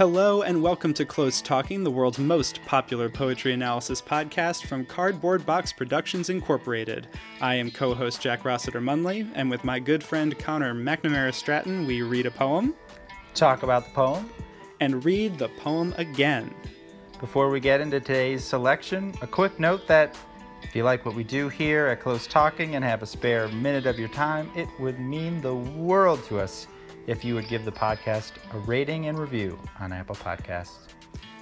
Hello and welcome to Close Talking, the world's most popular poetry analysis podcast from Cardboard Box Productions Incorporated. I am co host Jack Rossiter Munley, and with my good friend Connor McNamara Stratton, we read a poem, talk about the poem, and read the poem again. Before we get into today's selection, a quick note that if you like what we do here at Close Talking and have a spare minute of your time, it would mean the world to us if you would give the podcast a rating and review on Apple Podcasts.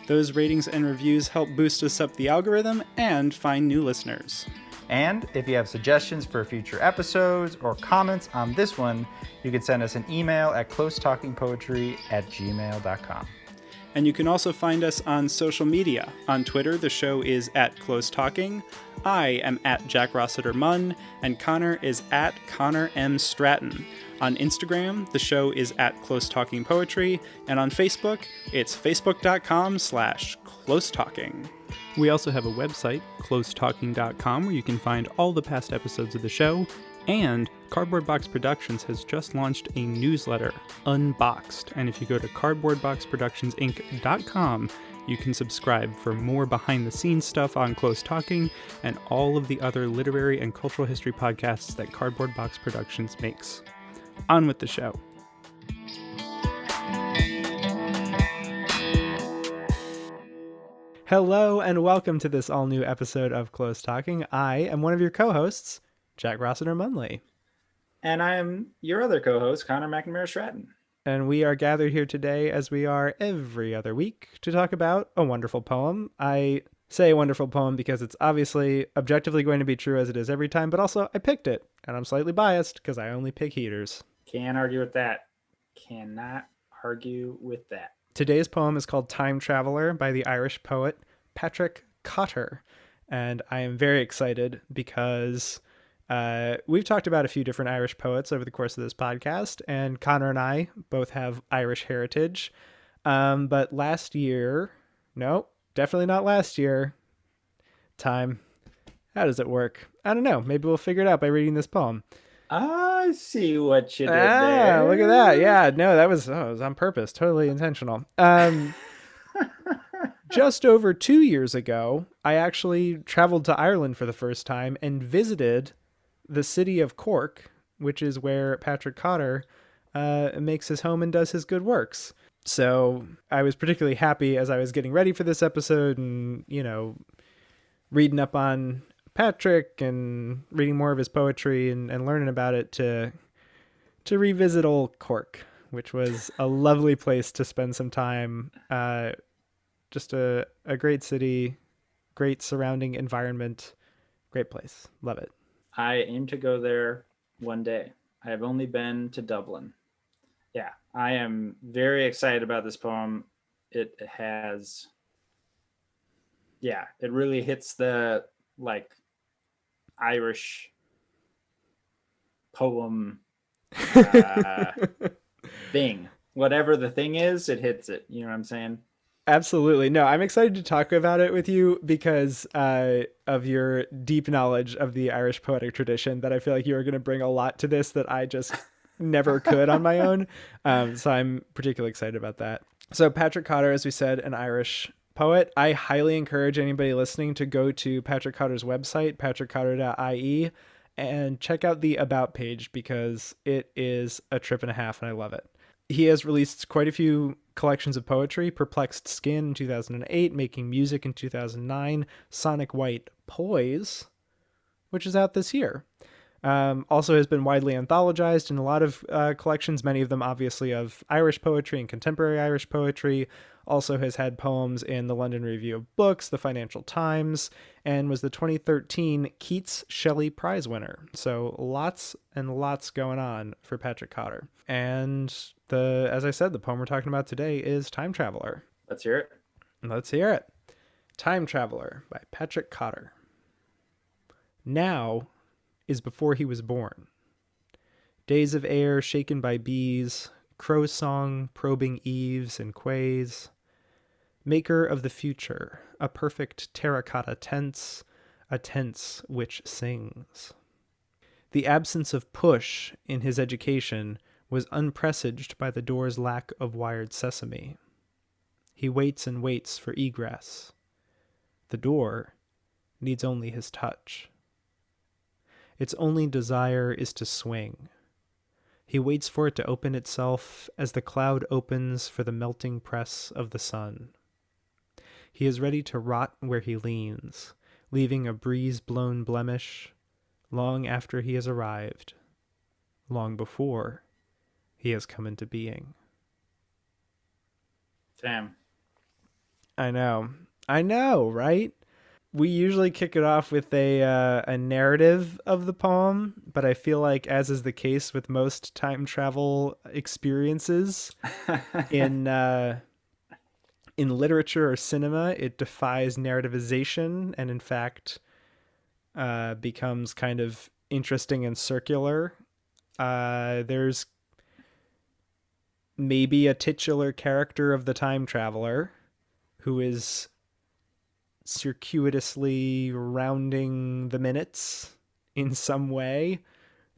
Those ratings and reviews help boost us up the algorithm and find new listeners. And if you have suggestions for future episodes or comments on this one, you can send us an email at closetalkingpoetry at gmail.com. And you can also find us on social media. On Twitter, the show is at Close Talking. I am at Jack Rossiter Munn, and Connor is at Connor M. Stratton. On Instagram, the show is at Close Talking Poetry, and on Facebook, it's facebook.com slash close talking. We also have a website, closetalking.com, where you can find all the past episodes of the show, and Cardboard Box Productions has just launched a newsletter, Unboxed, and if you go to cardboardboxproductionsinc.com, you can subscribe for more behind the scenes stuff on Close Talking and all of the other literary and cultural history podcasts that Cardboard Box Productions makes on with the show. Hello, and welcome to this all new episode of Close Talking. I am one of your co hosts, Jack Rossiter Munley. And I am your other co host, Connor McNamara Stratton. And we are gathered here today, as we are every other week, to talk about a wonderful poem. I say a wonderful poem because it's obviously objectively going to be true as it is every time, but also I picked it, and I'm slightly biased because I only pick heaters. Can't argue with that. Cannot argue with that. Today's poem is called Time Traveler by the Irish poet Patrick Cotter. And I am very excited because uh, we've talked about a few different Irish poets over the course of this podcast, and Connor and I both have Irish heritage. Um, but last year, no, definitely not last year. Time. How does it work? I don't know. Maybe we'll figure it out by reading this poem. I see what you did ah, there. Look at that. Yeah, no, that was, oh, was on purpose, totally intentional. Um, just over two years ago, I actually traveled to Ireland for the first time and visited the city of Cork, which is where Patrick Cotter uh, makes his home and does his good works. So I was particularly happy as I was getting ready for this episode and, you know, reading up on Patrick and reading more of his poetry and, and learning about it to to revisit old Cork, which was a lovely place to spend some time. Uh, just a, a great city, great surrounding environment, great place. Love it. I aim to go there one day. I have only been to Dublin. Yeah, I am very excited about this poem. It has, yeah, it really hits the like Irish poem uh, thing. Whatever the thing is, it hits it. You know what I'm saying? Absolutely. No, I'm excited to talk about it with you because uh, of your deep knowledge of the Irish poetic tradition that I feel like you are going to bring a lot to this that I just never could on my own. Um, so I'm particularly excited about that. So, Patrick Cotter, as we said, an Irish poet. I highly encourage anybody listening to go to Patrick Cotter's website, patrickcotter.ie, and check out the About page because it is a trip and a half and I love it. He has released quite a few collections of poetry Perplexed Skin in 2008, Making Music in 2009, Sonic White Poise, which is out this year. Um, also has been widely anthologized in a lot of uh, collections, many of them obviously of Irish poetry and contemporary Irish poetry, also has had poems in the London Review of Books, the Financial Times, and was the 2013 Keats Shelley Prize winner. So lots and lots going on for Patrick Cotter. And the as I said, the poem we're talking about today is Time Traveler. Let's hear it. Let's hear it. Time Traveler by Patrick Cotter. Now is before he was born. Days of air shaken by bees, crow song probing eaves and quays, maker of the future, a perfect terracotta tense, a tense which sings. The absence of push in his education was unpresaged by the door's lack of wired sesame. He waits and waits for egress. The door needs only his touch. Its only desire is to swing. He waits for it to open itself as the cloud opens for the melting press of the sun. He is ready to rot where he leans, leaving a breeze blown blemish long after he has arrived, long before he has come into being. Damn. I know. I know, right? We usually kick it off with a uh, a narrative of the poem, but I feel like, as is the case with most time travel experiences in uh, in literature or cinema, it defies narrativization, and in fact, uh, becomes kind of interesting and circular. Uh, there's maybe a titular character of the time traveler who is circuitously rounding the minutes in some way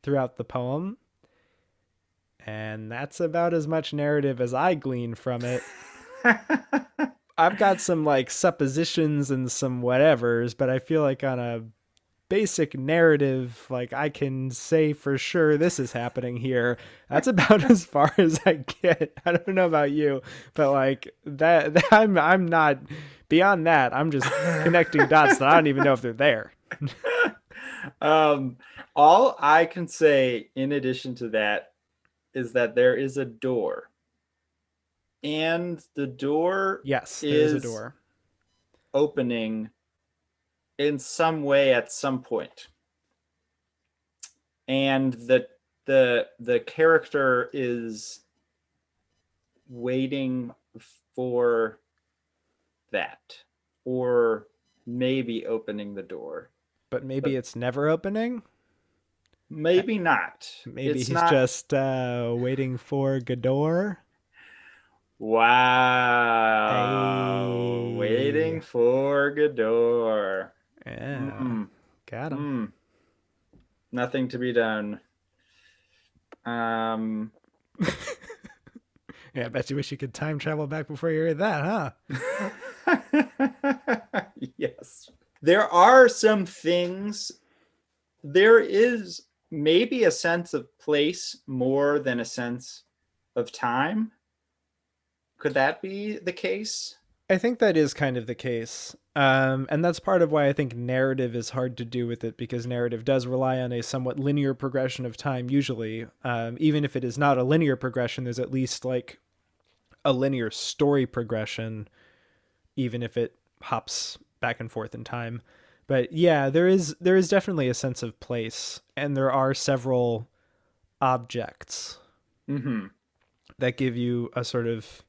throughout the poem. And that's about as much narrative as I glean from it. I've got some like suppositions and some whatevers, but I feel like on a basic narrative, like I can say for sure this is happening here. That's about as far as I get. I don't know about you, but like that, that I'm I'm not beyond that. I'm just connecting dots that I don't even know if they're there. um, all I can say in addition to that is that there is a door. And the door yes, there is, is a door opening in some way at some point. And the the the character is waiting for that or maybe opening the door. But maybe but it's never opening? Maybe not. Maybe it's he's not... just uh waiting for Godot wow. Hey. waiting for Godot yeah Mm. got him Mm. Nothing to be done. Um, yeah i bet you wish you could time travel back before you heard that huh yes. There are some things. There is maybe a sense of place more than a sense of time. Could that be the case? I think that is kind of the case. Um, and that's part of why I think narrative is hard to do with it because narrative does rely on a somewhat linear progression of time, usually. Um, even if it is not a linear progression, there's at least like a linear story progression, even if it hops back and forth in time. But yeah, there is there is definitely a sense of place, and there are several objects Mm-hmm. that give you a sort of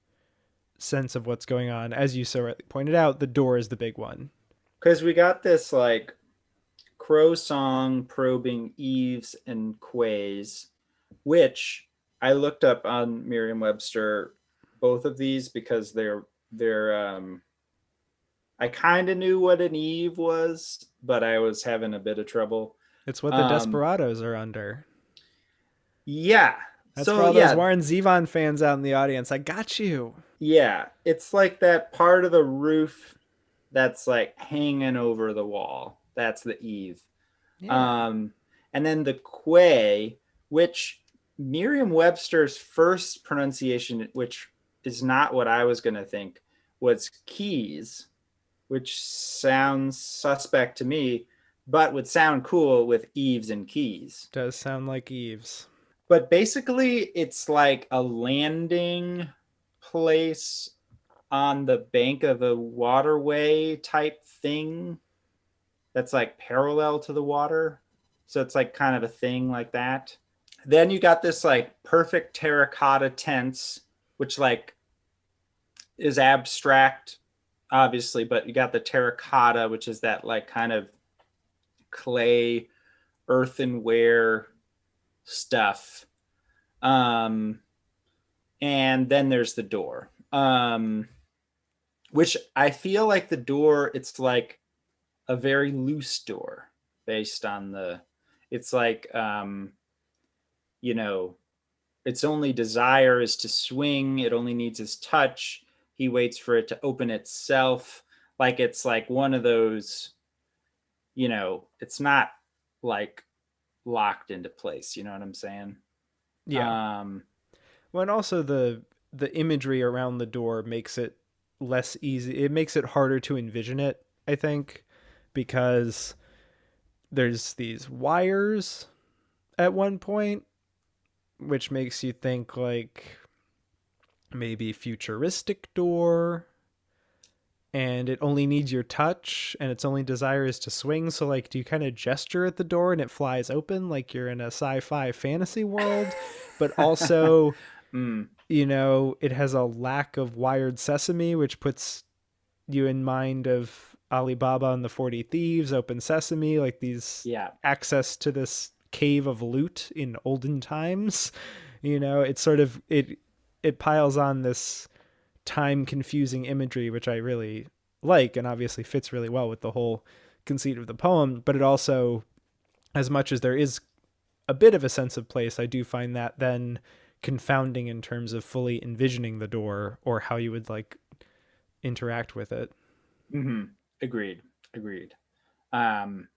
sense of what's going on. As you so rightly pointed out, the door is the big one. Because we got this like crow song probing Eaves and Quays, which I looked up on Merriam-Webster, both of these because they're they're um I kind of knew what an Eave was, but I was having a bit of trouble. It's what the Um, Desperados are under. Yeah. That's so for all yeah, those Warren Zevon fans out in the audience. I got you. Yeah, it's like that part of the roof that's like hanging over the wall. That's the Eave. Um, and then the quay, which Merriam-Webster's first pronunciation, which is not what I was going to think, was keys, which sounds suspect to me, but would sound cool with eaves and keys. Does sound like eaves. But basically, it's like a landing place on the bank of a waterway type thing that's like parallel to the water. So it's like kind of a thing like that. Then you got this like perfect terracotta tense, which like is abstract, obviously, but you got the terracotta, which is that like kind of clay, earthenware stuff. Um, and then there's the door, um, which I feel like the door, it's like a very loose door based on the, it's like, um, you know, its only desire is to swing, it only needs his touch. He waits for it to open itself like it's like one of those you know it's not like locked into place you know what i'm saying Yeah. um Well, and also the the imagery around the door makes it less easy. It makes it harder to envision it, I think, because there's these wires at one point, which makes you think like maybe futuristic door and it only needs your touch and its only desire is to swing so like do you kind of gesture at the door and it flies open like you're in a sci-fi fantasy world but also mm, you know, it has a lack of wired sesame, which puts you in mind of Alibaba and the 40 Thieves, Open Sesame, like these yeah access to this cave of loot in olden times. You know, it's sort of it it piles on this time confusing imagery, which I really like and obviously fits really well with the whole conceit of the poem, but it also as much as there is a bit of a sense of place, I do find that then confounding in terms of fully envisioning the door or how you would like interact with it. hmm Agreed. Agreed. Um,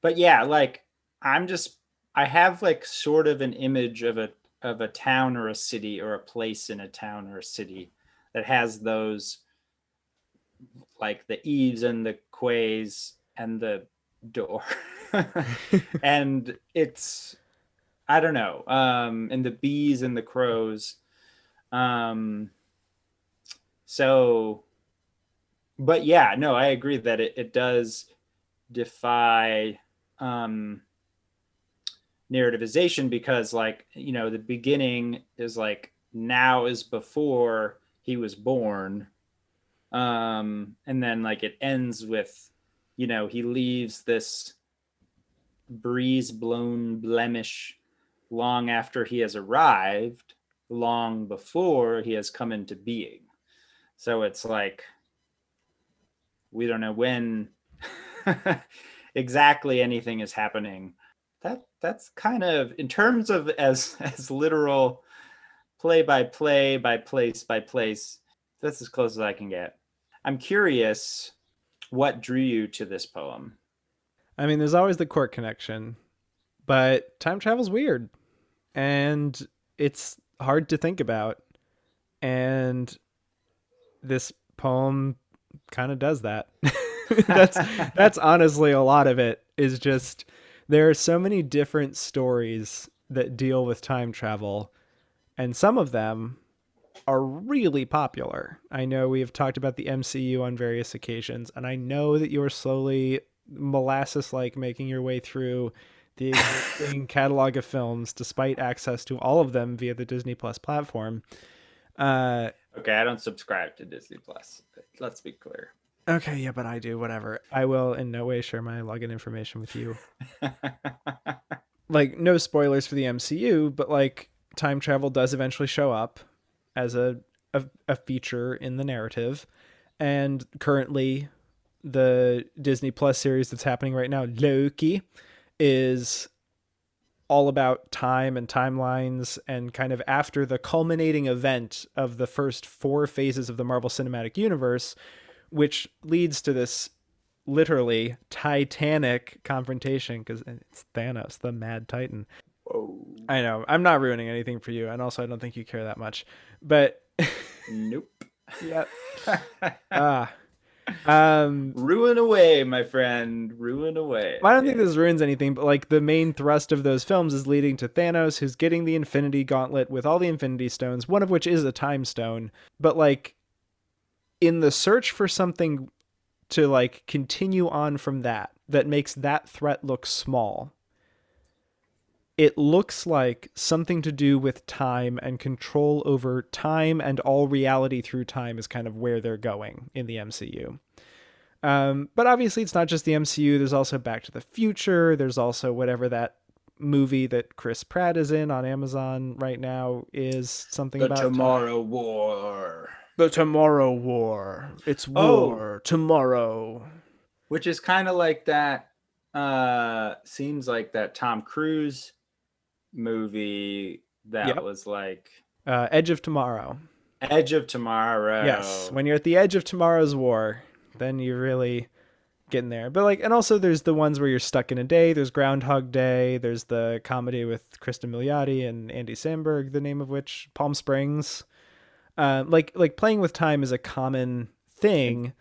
but yeah, like I'm just I have like sort of an image of a of a town or a city or a place in a town or a city that has those like the eaves and the quays and the door. and it's I don't know. Um and the bees and the crows. Um so but yeah, no, I agree that it, it does defy um narrativization because like, you know, the beginning is like now is before he was born. Um and then like it ends with, you know, he leaves this breeze blown blemish long after he has arrived, long before he has come into being. So it's like we don't know when exactly anything is happening. That that's kind of in terms of as as literal play by play by place by place. That's as close as I can get. I'm curious what drew you to this poem. I mean, there's always the Cork connection, but time travel's weird and it's hard to think about. And this poem kind of does that. that's that's honestly a lot of it is just there are so many different stories that deal with time travel and some of them are really popular. I know we have talked about the MCU on various occasions and I know that you are slowly molasses like making your way through the existing catalog of films despite access to all of them via the Disney Plus platform. Uh Okay, I don't subscribe to Disney Plus. Let's be clear. Okay, yeah, but I do, whatever. I will in no way share my login information with you. like, no spoilers for the MCU, but like, time travel does eventually show up as a, a, a feature in the narrative. And currently, the Disney Plus series that's happening right now, Loki, is all about time and timelines and kind of after the culminating event of the first four phases of the Marvel Cinematic Universe, which leads to this literally titanic confrontation because it's Thanos, the Mad Titan. Whoa. I know I'm not ruining anything for you, and also I don't think you care that much, but Nope. yep. ah, um, Ruin away, my friend. Ruin away. I don't think this ruins anything, but like the main thrust of those films is leading to Thanos, who's getting the Infinity Gauntlet with all the Infinity Stones, one of which is a Time Stone. But like in the search for something to like continue on from that, that makes that threat look small, it looks like something to do with time and control over time and all reality through time is kind of where they're going in the MCU. Um, but obviously, it's not just the MCU. There's also Back to the Future. There's also whatever that movie that Chris Pratt is in on Amazon right now is something The about Tomorrow War, the Tomorrow War. It's Oh. war tomorrow. which is kind of like that. Uh, seems like that Tom Cruise movie that Yep. was like Uh, Edge of Tomorrow. Edge of Tomorrow. Yes, when you're at the edge of tomorrow's war, then you're really getting there. But like, and also there's the ones where you're stuck in a day. There's Groundhog Day. There's the comedy with Kristen Milioti and Andy Samberg, the name of which Palm Springs. Uh, like like playing with time is a common thing,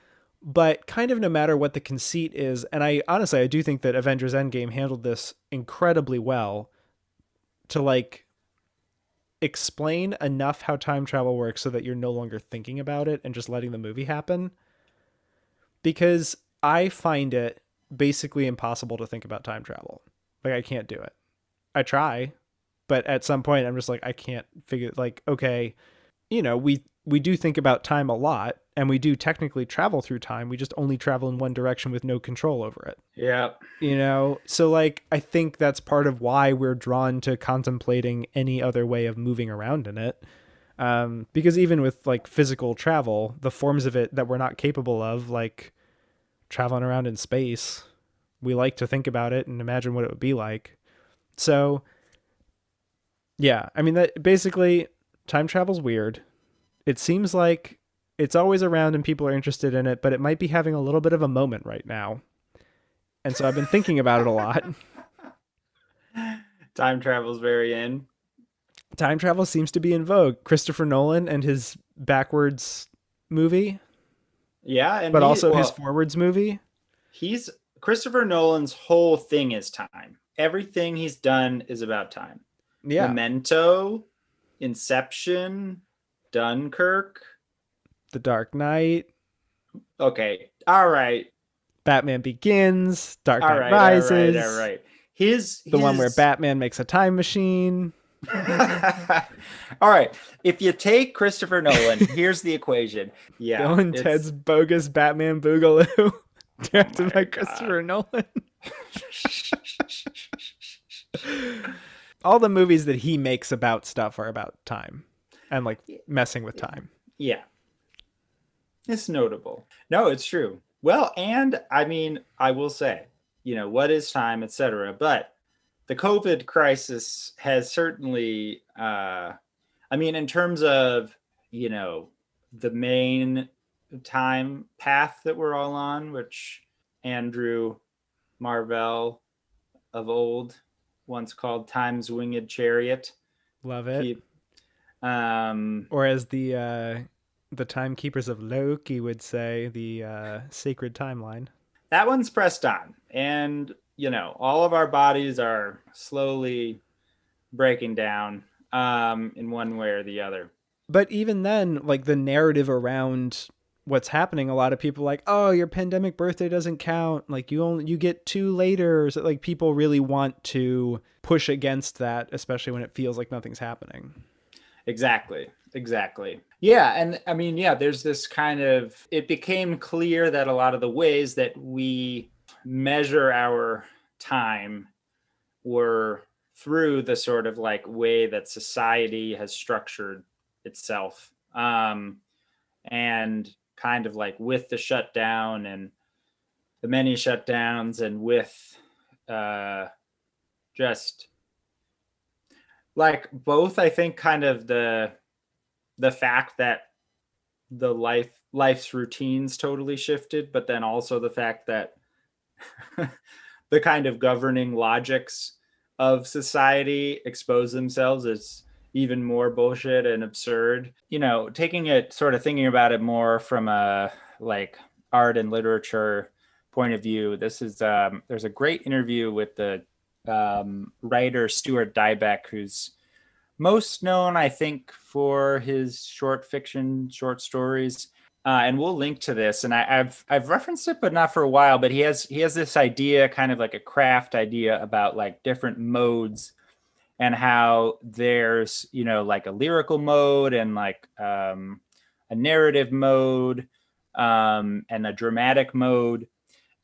but kind of no matter what the conceit is. And I honestly I do think that Avengers Endgame handled this incredibly well to like explain enough how time travel works so that you're no longer thinking about it and just letting the movie happen. Because I find it basically impossible to think about time travel. Like I can't do it. I try, but at some point I'm just like I can't figure like okay, you know, we we do think about time a lot and we do technically travel through time. We just only travel in one direction with no control over it. Yeah. You know, so like I think that's part of why we're drawn to contemplating any other way of moving around in it. Um, because even with like physical travel, the forms of it that we're not capable of, like traveling around in space, we like to think about it and imagine what it would be like. So, yeah, I mean that basically time travel's weird. It seems like it's always around and people are interested in it, but it might be having a little bit of a moment right now. And so I've been thinking about it a lot. Time travel's very in. Time travel seems to be in vogue. Christopher Nolan and his backwards movie, Yeah, and but he- also his forwards movie. he's Christopher Nolan's whole thing is time. Everything he's done is about time. Yeah. Memento, Inception, Dunkirk. The Dark Knight, Okay, all right, Batman Begins, Dark Knight right, Rises. all right, all right. His The one where Batman makes a time machine. all right. If you take Christopher Nolan, here's the equation. Yeah, Bill and it's- Ted's bogus Batman Boogaloo, directed oh my by God. Christopher Nolan. All the movies that he makes about stuff are about time and like messing with time. Yeah. It's notable. No, it's true. Well, and I mean, I will say, you know, what is time, etc. But the COVID crisis has certainly uh I mean, in terms of, you know, the main time path that we're all on, which Andrew Marvell of old once called time's winged chariot. Love it. Keep, um or as the uh the timekeepers of Loki would say, the uh sacred timeline. that one's pressed on and you know all of our bodies are slowly breaking down um in one way or the other But even then, like the narrative around what's happening, a lot of people are like, oh, your pandemic birthday doesn't count. Like you only you get two later. So like people really want to push against that, especially when it feels like nothing's happening. exactly exactly. Yeah and i mean yeah there's this kind of it became clear that a lot of the ways that we measure our time were through the sort of like way that society has structured itself. Um and kind of like with the shutdown and the many shutdowns and with uh just like both i think kind of the the fact that the life life's routines totally shifted but then also the fact that the kind of governing logics of society expose themselves as even more bullshit and absurd. You know taking it sort of thinking about it more from a like art and literature point of view this is um there's a great interview with the um, writer Stuart Dybek, who's most known, I think, for his short fiction, short stories. Uh, and we'll link to this. And I, I've I've referenced it, but not for a while. But he has he has this idea, kind of like a craft idea about like different modes and how there's you know like a lyrical mode and like um, a narrative mode um, and a dramatic mode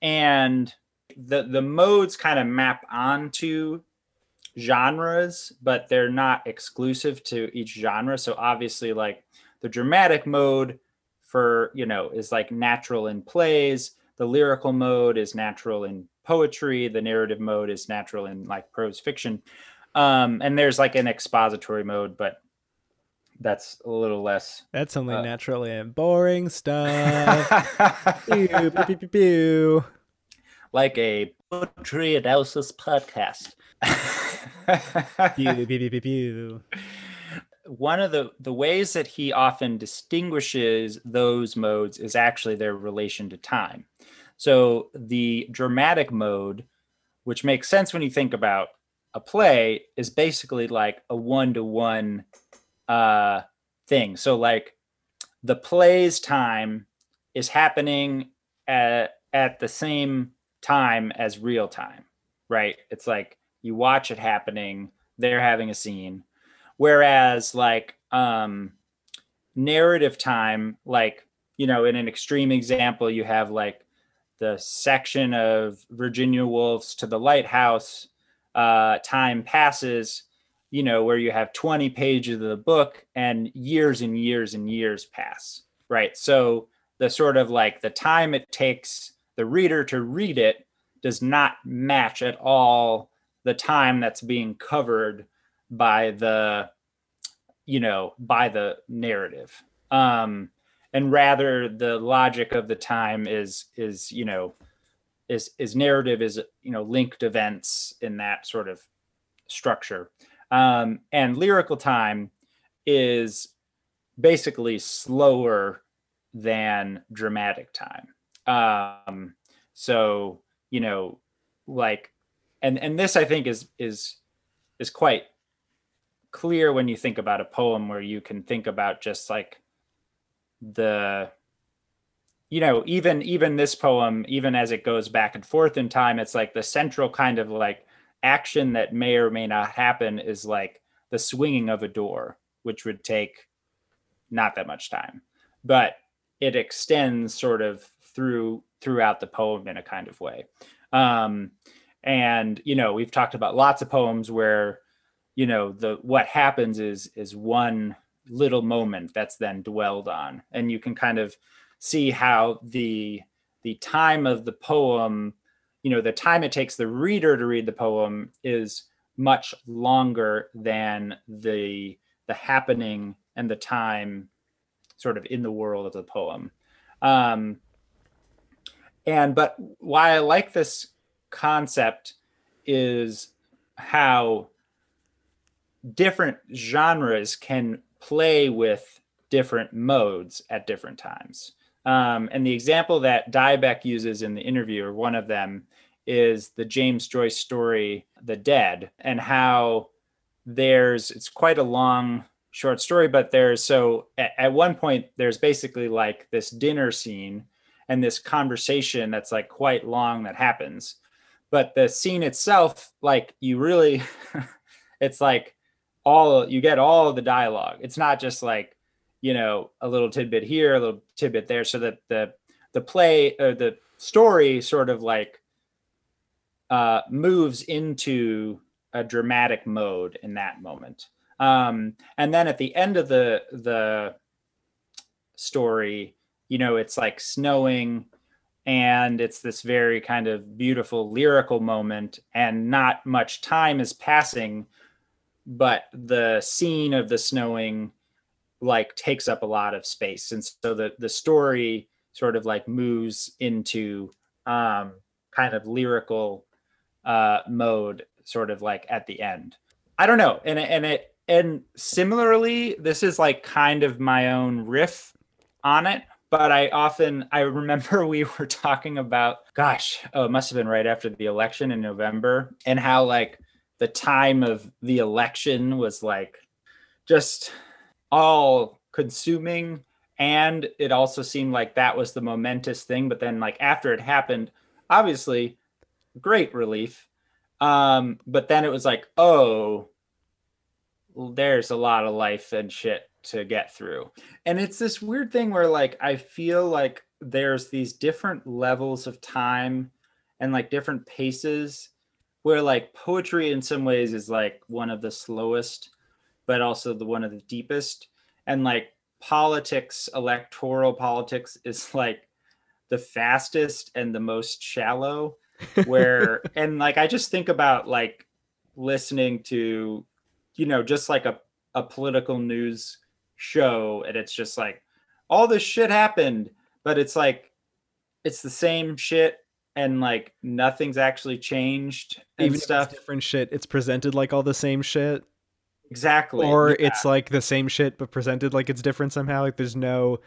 and the the modes kind of map onto genres but they're not exclusive to each genre so obviously like the dramatic mode for you know is like natural in plays the lyrical mode is natural in poetry the narrative mode is natural in like prose fiction um and there's like an expository mode but that's a little less. That's only Uh, naturally and boring stuff. pew, pew, pew, pew. like a poetry analysis podcast. Pew, pew, pew, pew. One of the the ways that he often distinguishes those modes is actually their relation to time. So the dramatic mode, which makes sense when you think about a play, is basically like a one to one uh thing. So like the play's time is happening at at the same time as real time, right? It's like you watch it happening, they're having a scene. Whereas like um narrative time, like, you know, in an extreme example, you have like the section of Virginia Woolf's to the lighthouse, uh, time passes, you know, where you have 20 pages of the book and years and years and years pass, right? So the sort of like the time it takes the reader to read it does not match at all the time that's being covered by the you know by the narrative. Um and rather the logic of the time is is you know is is narrative is you know linked events in that sort of structure. Um and lyrical time is basically slower than dramatic time. Um so you know like and and this i think is is is quite clear when you think about a poem where you can think about just like the you know even even this poem even as it goes back and forth in time it's like the central kind of like action that may or may not happen is like the swinging of a door which would take not that much time. But it extends sort of through throughout the poem in a kind of way. Um and you know we've talked about lots of poems where you know the what happens is is one little moment that's then dwelled on. And you can kind of see how the the time of the poem you know the time it takes the reader to read the poem is much longer than the the happening and the time sort of in the world of the poem. Um and but why i like this concept is how different genres can play with different modes at different times. Um, and the example that Dybek uses in the interview, or one of them, is the James Joyce story, The Dead, and how there's, it's quite a long short story, but there's, so at, at one point, there's basically like this dinner scene and this conversation that's like quite long that happens. But the scene itself, like you really, it's like all you get all the dialogue. It's not just like you know a little tidbit here, a little tidbit there, so that the the play or the story sort of like uh, moves into a dramatic mode in that moment. Um, and then at the end of the the story, you know, it's like snowing and it's this very kind of beautiful lyrical moment and not much time is passing but the scene of the snowing like takes up a lot of space. And so the the story sort of like moves into um kind of lyrical uh mode sort of like at the end. I don't know. And and it and similarly this is like kind of my own riff on it but i often i remember we were talking about gosh oh it must have been right after the election in november and how like the time of the election was like just all consuming. And it also seemed like that was the momentous thing but then like after it happened obviously great relief. Um but then it was like oh there's a lot of life and shit to get through. And it's this weird thing where like i feel like there's these different levels of time and like different paces where like poetry in some ways is like one of the slowest but also the one of the deepest. And like politics electoral politics is like the fastest and the most shallow where and like i just think about like listening to you know just like a, a political news show and it's just like all this shit happened, but it's like it's the same shit and like nothing's actually changed and Even stuff. different shit, it's presented like all the same shit. exactly. or Yeah. it's like the same shit but presented like it's different somehow like there's no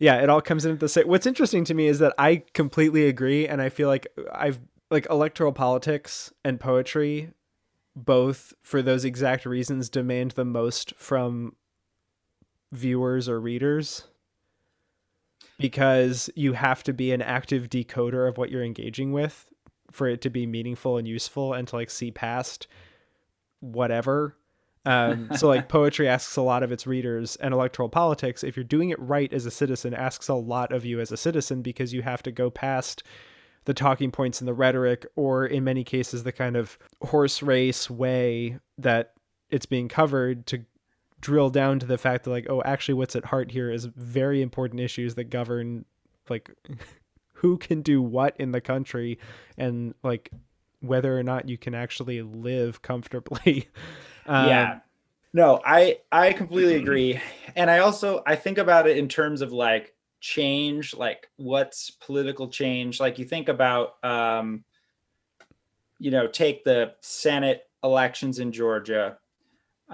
yeah it all comes into the same what's interesting to me is that i completely agree and i feel like i've like electoral politics and poetry both for those exact reasons demand the most from viewers or readers because you have to be an active decoder of what you're engaging with for it to be meaningful and useful and to like see past whatever. Um, so like poetry asks a lot of its readers and electoral politics. If you're doing it right as a citizen asks a lot of you as a citizen because you have to go past the talking points and the rhetoric or in many cases the kind of horse race way that it's being covered to drill down to the fact that like oh actually what's at heart here is very important issues that govern like who can do what in the country and like whether or not you can actually live comfortably. Um, yeah. No i i completely agree. And i also i think about it in terms of like change like what's political change. Like you think about um you know take the senate elections in georgia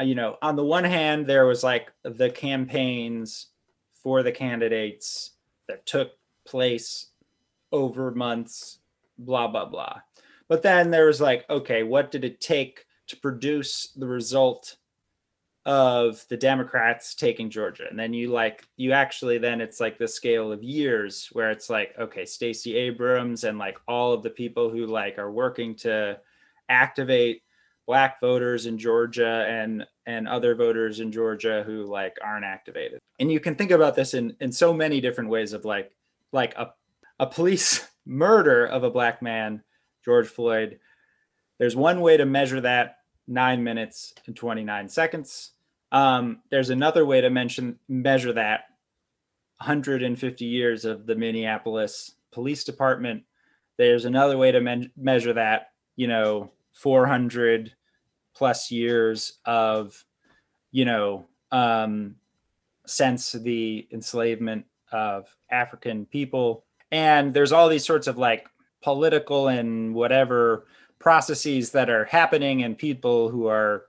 you know on the one hand there was like the campaigns for the candidates that took place over months blah blah blah but then there was like okay what did it take to produce the result of the Democrats taking Georgia. And then you like you actually then it's like the scale of years where it's like okay, Stacey Abrams and like all of the people who like are working to activate black voters in Georgia and and other voters in Georgia who like aren't activated. And you can think about this in in so many different ways of like like a a police murder of a black man, George Floyd. There's one way to measure that nine minutes and 29 seconds. Um, there's another way to mention measure that 150 years of the Minneapolis Police Department. There's another way to measure that, you know, 400 plus years of, you know, um, since the enslavement of African people. And there's all these sorts of like political and whatever processes that are happening and people who are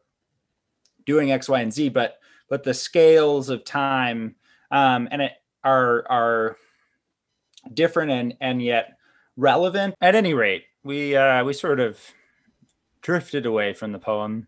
doing X, Y, and Z, but but the scales of time um, and it are are different and and yet relevant. At any rate, we uh, we sort of drifted away from the poem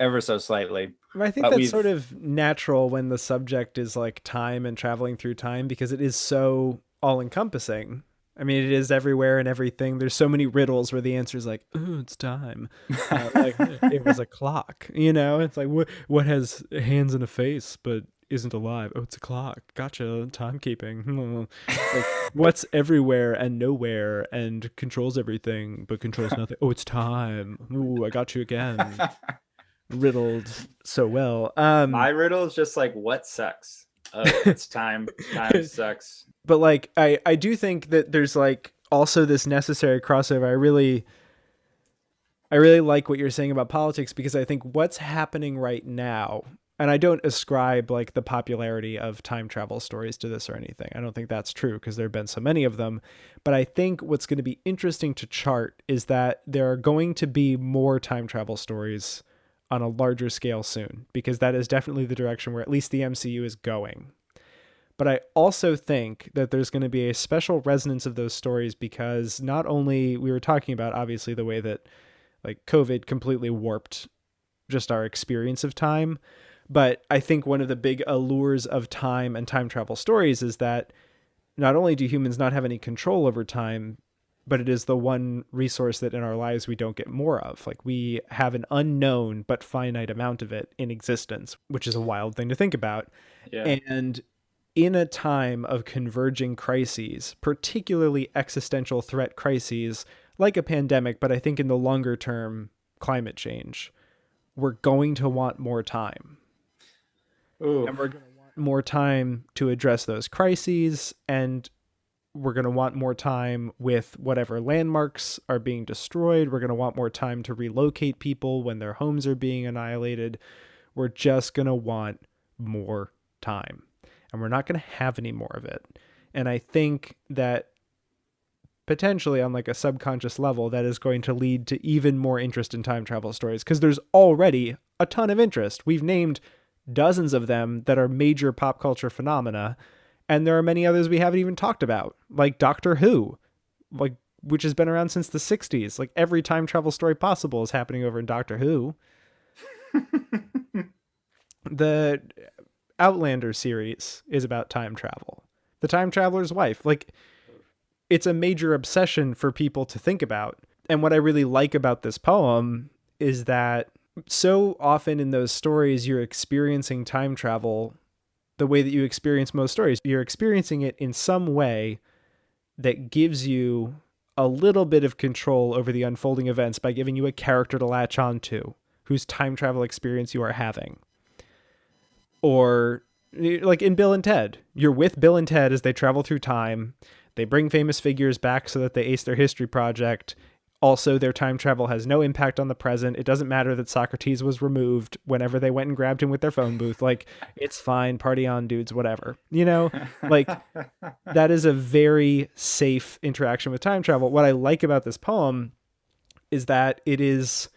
ever so slightly. I think that's we've- sort of natural when the subject is like time and traveling through time because it is so all encompassing. I mean, it is everywhere and everything. There's so many riddles where the answer is like, "Oh, it's time." Uh, like it was a clock, you know. It's like what what has hands and a face but isn't alive? Oh, it's a clock. Gotcha. Timekeeping. Like, what's everywhere and nowhere and controls everything but controls nothing? Oh, it's time. Ooh, I got you again. Riddled so well. Um, My riddle is just like what sucks. Oh, it's time. Time sucks. but like I I do think that there's like also this necessary crossover. I really I really like what you're saying about politics because I think what's happening right now and I don't ascribe like the popularity of time travel stories to this or anything. I don't think that's true because there have been so many of them. But I think what's going to be interesting to chart is that there are going to be more time travel stories on a larger scale soon because that is definitely the direction where at least the MCU is going. But I also think that there's going to be a special resonance of those stories because not only we were talking about obviously the way that like COVID completely warped just our experience of time, but I think one of the big allures of time and time travel stories is that not only do humans not have any control over time, but it is the one resource that in our lives we don't get more of. Like we have an unknown but finite amount of it in existence, which is a wild thing to think about. Yeah. And in a time of converging crises, particularly existential threat crises like a pandemic, but I think in the longer term, climate change, we're going to want more time. Ooh. And we're going to want more time to address those crises. And we're going to want more time with whatever landmarks are being destroyed. We're going to want more time to relocate people when their homes are being annihilated. We're just going to want more time. And we're not going to have any more of it. And I think that potentially on like a subconscious level that is going to lead to even more interest in time travel stories because there's already a ton of interest. We've named dozens of them that are major pop culture phenomena and there are many others we haven't even talked about, like Doctor Who, like which has been around since the 60s. Like every time travel story possible is happening over in Doctor Who. the Outlander series is about time travel. The time traveler's wife, like it's a major obsession for people to think about. And what I really like about this poem is that so often in those stories you're experiencing time travel the way that you experience most stories. You're experiencing it in some way that gives you a little bit of control over the unfolding events by giving you a character to latch on to whose time travel experience you are having. Or like in Bill and Ted, you're with Bill and Ted as they travel through time. They bring famous figures back so that they ace their history project also, their time travel has no impact on the present. It doesn't matter that Socrates was removed whenever they went and grabbed him with their phone booth. Like, it's fine, party on, dudes, whatever. You know, like that is a very safe interaction with time travel. What I like about this poem is that it is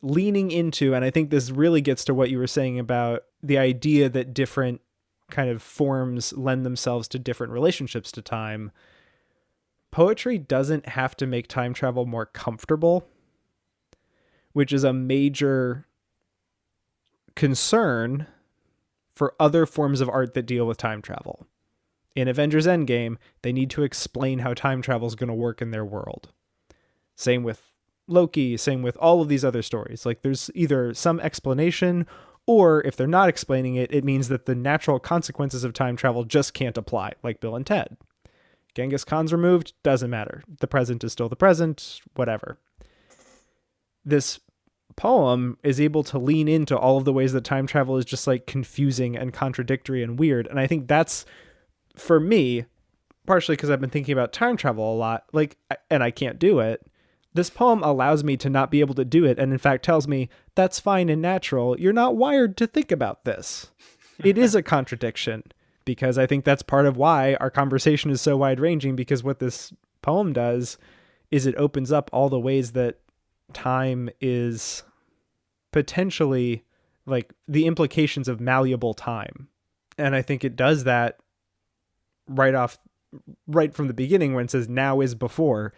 leaning into, and I think this really gets to what you were saying about the idea that different kind of forms lend themselves to different relationships to time poetry doesn't have to make time travel more comfortable, which is a major concern for other forms of art that deal with time travel. In Avengers Endgame, they need to explain how time travel is going to work in their world. Same with Loki, same with all of these other stories. Like there's either some explanation or if they're not explaining it, it means that the natural consequences of time travel just can't apply, like Bill and Ted. Genghis Khan's removed, doesn't matter. The present is still the present, whatever. This poem is able to lean into all of the ways that time travel is just like confusing and contradictory and weird. And I think that's for me, partially because I've been thinking about time travel a lot, like, and I can't do it. This poem allows me to not be able to do it, and in fact tells me that's fine and natural. You're not wired to think about this. It is a contradiction because I think that's part of why our conversation is so wide ranging. Because what this poem does is it opens up all the ways that time is potentially like the implications of malleable time. And I think it does that right off, right from the beginning when it says now is before.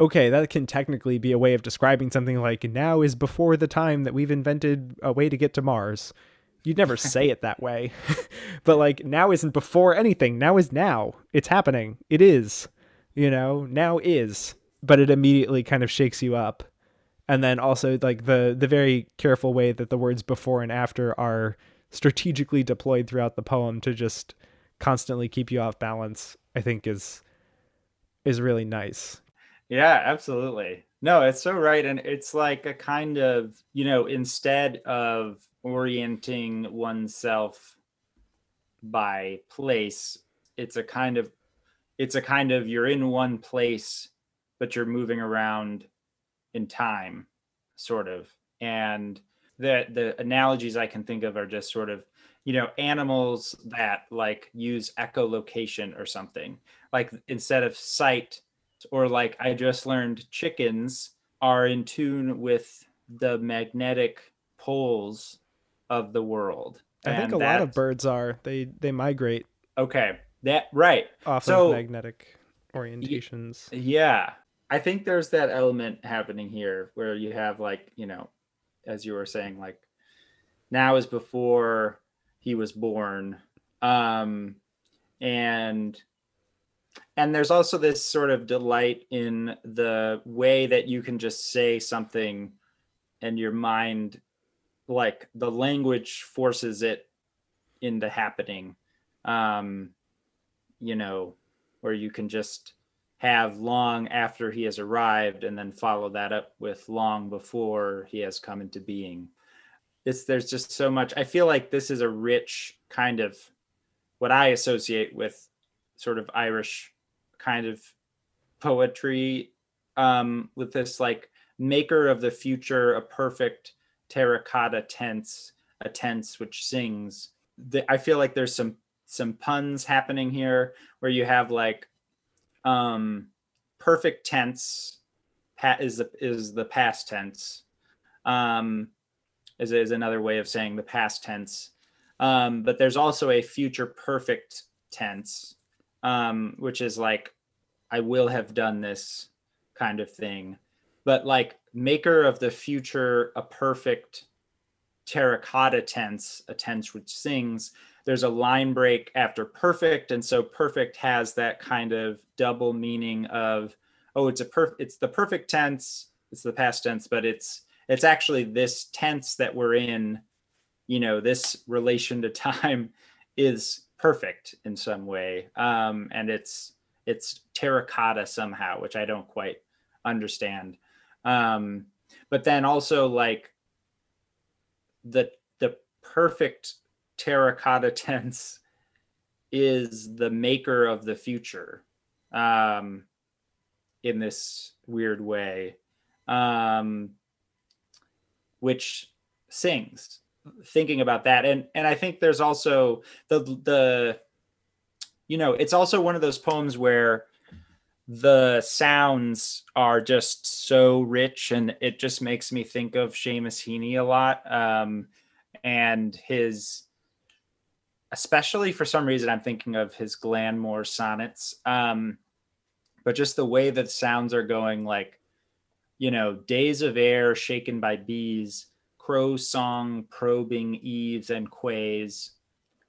Okay, that can technically be a way of describing something like now is before the time that we've invented a way to get to Mars You'd never say it that way. but like now isn't before anything. Now is now. It's happening. It is. You know, now is. But it immediately kind of shakes you up. And then also like the the very careful way that the words before and after are strategically deployed throughout the poem to just constantly keep you off balance, I think is is really nice. Yeah, absolutely. No, it's so right. And it's like a kind of, you know, instead of orienting oneself by place it's a kind of it's a kind of you're in one place but you're moving around in time sort of. And the the analogies i can think of are just sort of you know animals that like use echolocation or something. Like instead of sight or like i just learned chickens are in tune with the magnetic poles of the world. I think a lot of birds are. They they migrate. Okay. That right. Off so, of magnetic orientations. Y- yeah. I think there's that element happening here where you have like, you know, as you were saying, like now is before he was born. Um and and there's also this sort of delight in the way that you can just say something and your mind like the language forces it into happening. Um you know where you can just have long after he has arrived and then follow that up with long before he has come into being. It's there's just so much. I feel like this is a rich kind of what i associate with sort of irish kind of poetry um with this like maker of the future a perfect terracotta tense, a tense which sings, the, I feel like there's some some puns happening here where you have like um perfect tense pat is the is the past tense. Um is, is another way of saying the past tense. Um but there's also a future perfect tense um which is like i will have done this kind of thing. But like maker of the future a perfect terracotta tense a tense which sings. There's a line break after perfect and so perfect has that kind of double meaning of oh it's a per it's the perfect tense it's the past tense but it's it's actually this tense that we're in you know this relation to time is perfect in some way. Um and it's it's terracotta somehow which i don't quite understand um but then also like the the perfect terracotta tense is the maker of the future um, in this weird way, um, which sings. Thinking about that, and and I think there's also the the, you know, it's also one of those poems where the sounds are just so rich, and it just makes me think of Seamus Heaney a lot, um, and his especially for some reason i'm thinking of his glanmore sonnets um, but just the way that sounds are going like you know days of air shaken by bees crow song probing eaves and quays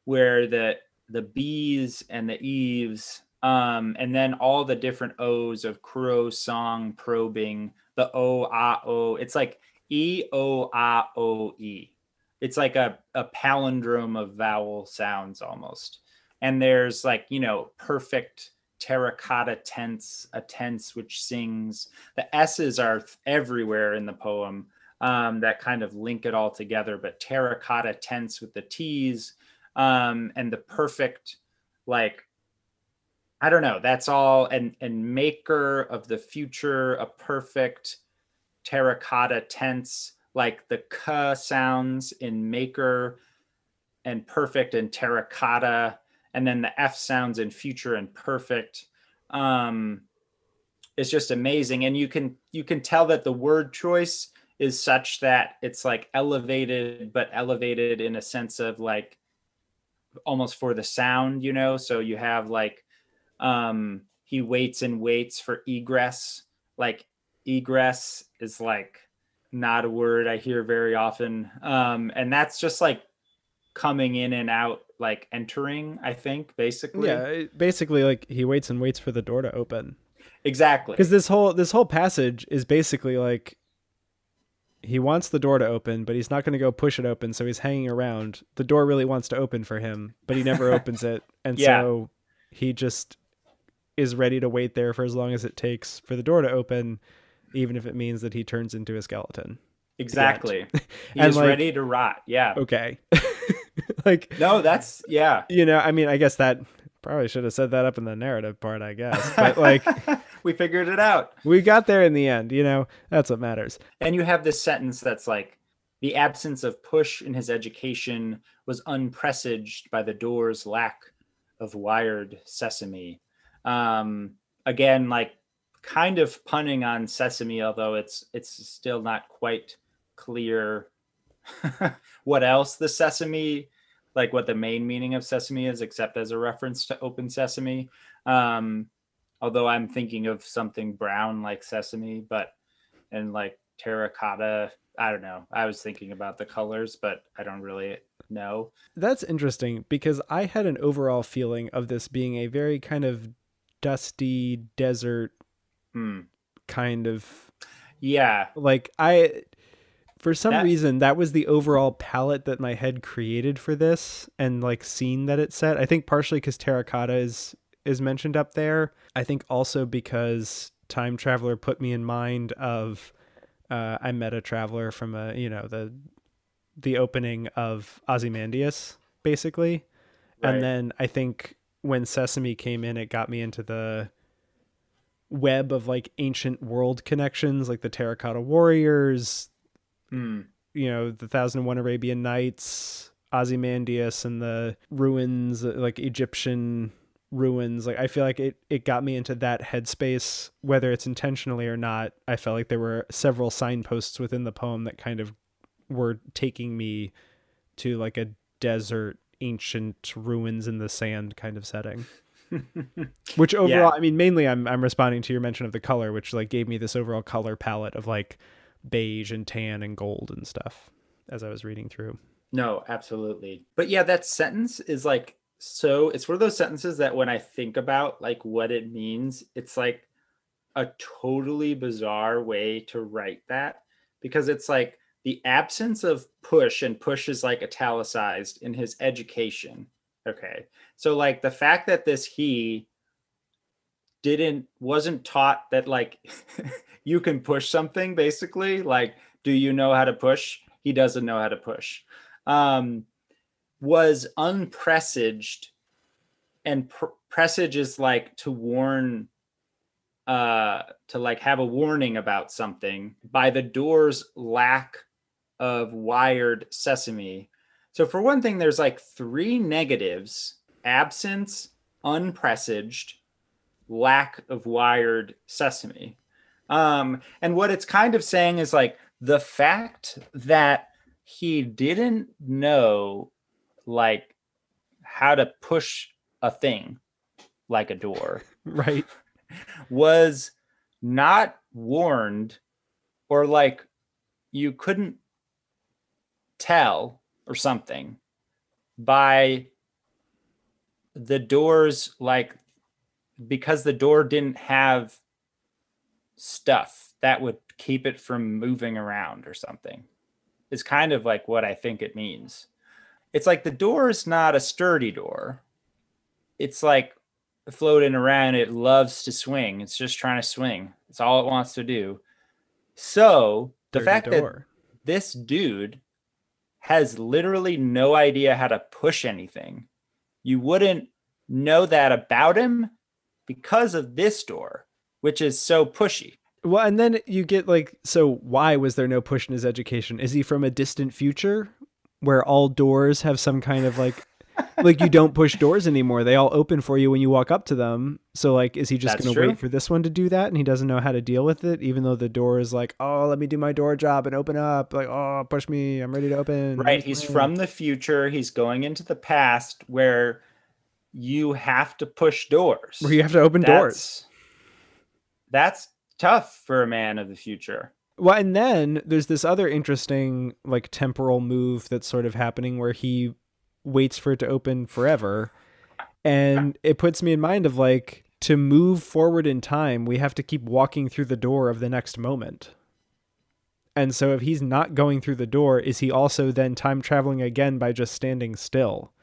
where the the bees and the eaves um, and then all the different o's of crow song probing the o a o. It's like e o a o e. It's like a, a palindrome of vowel sounds almost. And there's like you know perfect terracotta tense a tense which sings. The s's are everywhere in the poem um, that kind of link it all together but terracotta tense with the t's um, and the perfect like i don't know that's all and and maker of the future a perfect terracotta tense like the k sounds in maker and perfect and terracotta and then the f sounds in future and perfect. Um it's just amazing and you can you can tell that the word choice is such that it's like elevated but elevated in a sense of like almost for the sound you know? So you have like um he waits and waits for egress like egress is like not a word I hear very often. Um, and that's just like coming in and out, like entering, I think, basically. Yeah, basically like he waits and waits for the door to open. Exactly. Because this whole this whole passage is basically like he wants the door to open, but he's not going to go push it open, so he's hanging around. The door really wants to open for him, but he never opens it. And yeah. so he just is ready to wait there for as long as it takes for the door to open even if it means that he turns into a skeleton. Exactly. He's like, ready to rot. Yeah. Okay. like No, that's yeah. You know, I mean, I guess that probably should have said that up in the narrative part, I guess. But like we figured it out. We got there in the end, you know. That's what matters. And you have this sentence that's like the absence of push in his education was unpresaged by the door's lack of wired sesame. Um again like kind of punning on sesame, although it's it's still not quite clear what else the sesame, like what the main meaning of sesame is, except as a reference to open sesame. Um, although I'm thinking of something brown like sesame, but and like terracotta. I don't know. I was thinking about the colors, but I don't really know. That's interesting because I had an overall feeling of this being a very kind of dusty desert mm. kind of yeah like i for some that, reason that was the overall palette that my head created for this and like scene that it set i think partially because terracotta is is mentioned up there i think also because time traveler put me in mind of uh, i met a traveler from a you know the the opening of ozymandias basically right. and then i think when sesame came in it got me into the web of like ancient world connections, like the Terracotta Warriors, mm. you know, the Thousand and One Arabian Nights, Ozymandias and the ruins, like Egyptian ruins. Like I feel like it it got me into that headspace, whether it's intentionally or not. I felt like there were several signposts within the poem that kind of were taking me to like a desert ancient ruins in the sand kind of setting. which overall, yeah. I mean, mainly I'm I'm responding to your mention of the color, which like gave me this overall color palette of like beige and tan and gold and stuff as I was reading through. No, absolutely. But yeah, that sentence is like so it's one of those sentences that when I think about like what it means, it's like a totally bizarre way to write that because it's like the absence of push and push is like italicized in his education. Okay. So like the fact that this he didn't wasn't taught that like you can push something basically like do you know how to push he doesn't know how to push um was unpresaged and pr- presage is like to warn uh to like have a warning about something by the door's lack of wired sesame. So for one thing there's like three negatives absence unpresaged lack of wired sesame. Um and what it's kind of saying is like the fact that he didn't know like how to push a thing like a door right. was not warned or like you couldn't tell or something by the doors like because the door didn't have stuff that would keep it from moving around or something is kind of like what i think it means it's like the door is not a sturdy door. It's like floating around. It loves to swing. It's just trying to swing. It's all it wants to do. So the Dirty fact door. that this dude has literally no idea how to push anything, you wouldn't know that about him because of this door, which is so pushy. Well, and then you get like, so why was there no push in his education? Is he from a distant future where all doors have some kind of like like you don't push doors anymore. They all open for you when you walk up to them. So like is he just going to wait for this one to do that and he doesn't know how to deal with it even though the door is like, "Oh, let me do my door job and open up." Like, "Oh, push me. I'm ready to open." Right. He's from the future. He's going into the past where you have to push doors. Where you have to open that's, doors. That's tough for a man of the future. Well, and then there's this other interesting like temporal move that's sort of happening where he waits for it to open forever. And it puts me in mind of like to move forward in time, we have to keep walking through the door of the next moment. And so if he's not going through the door, is he also then time traveling again by just standing still?